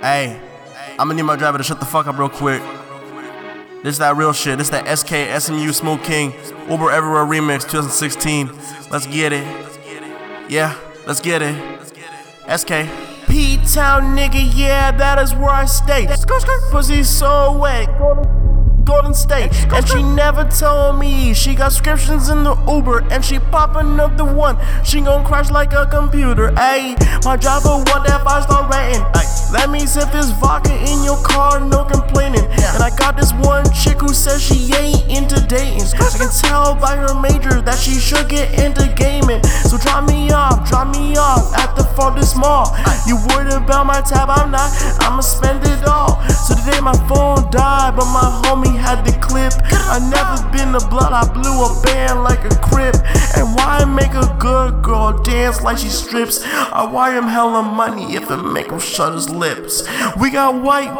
Hey, I'ma need my driver to shut the fuck up real quick. This is that real shit. This that SK SMU Smoke King Uber Everywhere remix 2016. Let's get it. Yeah, let's get it. SK. P Town nigga, yeah, that is where I stay. Pussy so wet. Golden State. And she never told me she got subscriptions in the Uber and she popping up the one. She gon' crash like a computer. Ayy, my driver want that five star rating. Ay, let me sip this vodka in your car, no complaining. And I got this one chick who says she ain't into dating. I can tell by her major that she should get into gaming. So drop me off, drop me off at the farthest mall. You worried about my tab? I'm not. I'ma spend it all. So today my phone died, but my homie had the clip. I never been the blood, I blew a band like a crip. And why make a good girl dance like she strips? I wire him hella money if it make him shut his lips. We got white.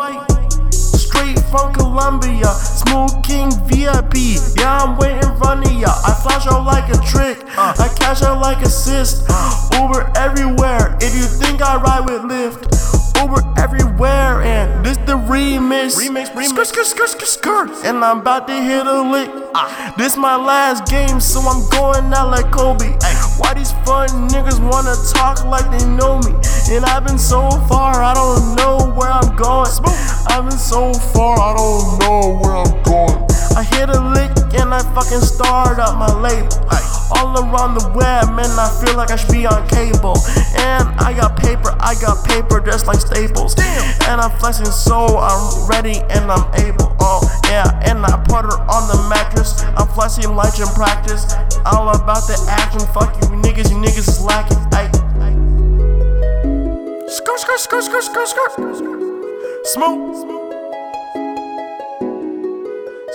Straight from Colombia, Smooth King VIP. Yeah, I'm waiting of ya. I flash out like a trick, I cash out like assist. Uber everywhere. If you think I ride with Lyft, Uber everywhere. Remix. Remix, remix. Skirt, skirt, skirt, skirt, skirt. And I'm about to hit a lick. Ah. This my last game, so I'm going out like Kobe. Why these fun niggas wanna talk like they know me? And I've been so far, I don't know where I'm going. I've been so far, I don't know where I'm going. I hit a lick and I fucking start up my label. All around the web, man, I feel like I should be on cable. And I got paper, I got paper just like staples. And I'm flexing so I'm ready and I'm able. Oh, yeah, and I put her on the mattress. I'm flexing like in practice. All about the action, fuck you niggas, you niggas is lacking. Ay. Skirt, skirt, skirt, skirt, skirt, skirt. Smooth.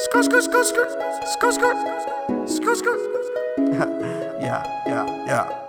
Skirt, skirt, skirt, skirt, skirt, skirt, skirt, skirt. yeah, yeah, yeah.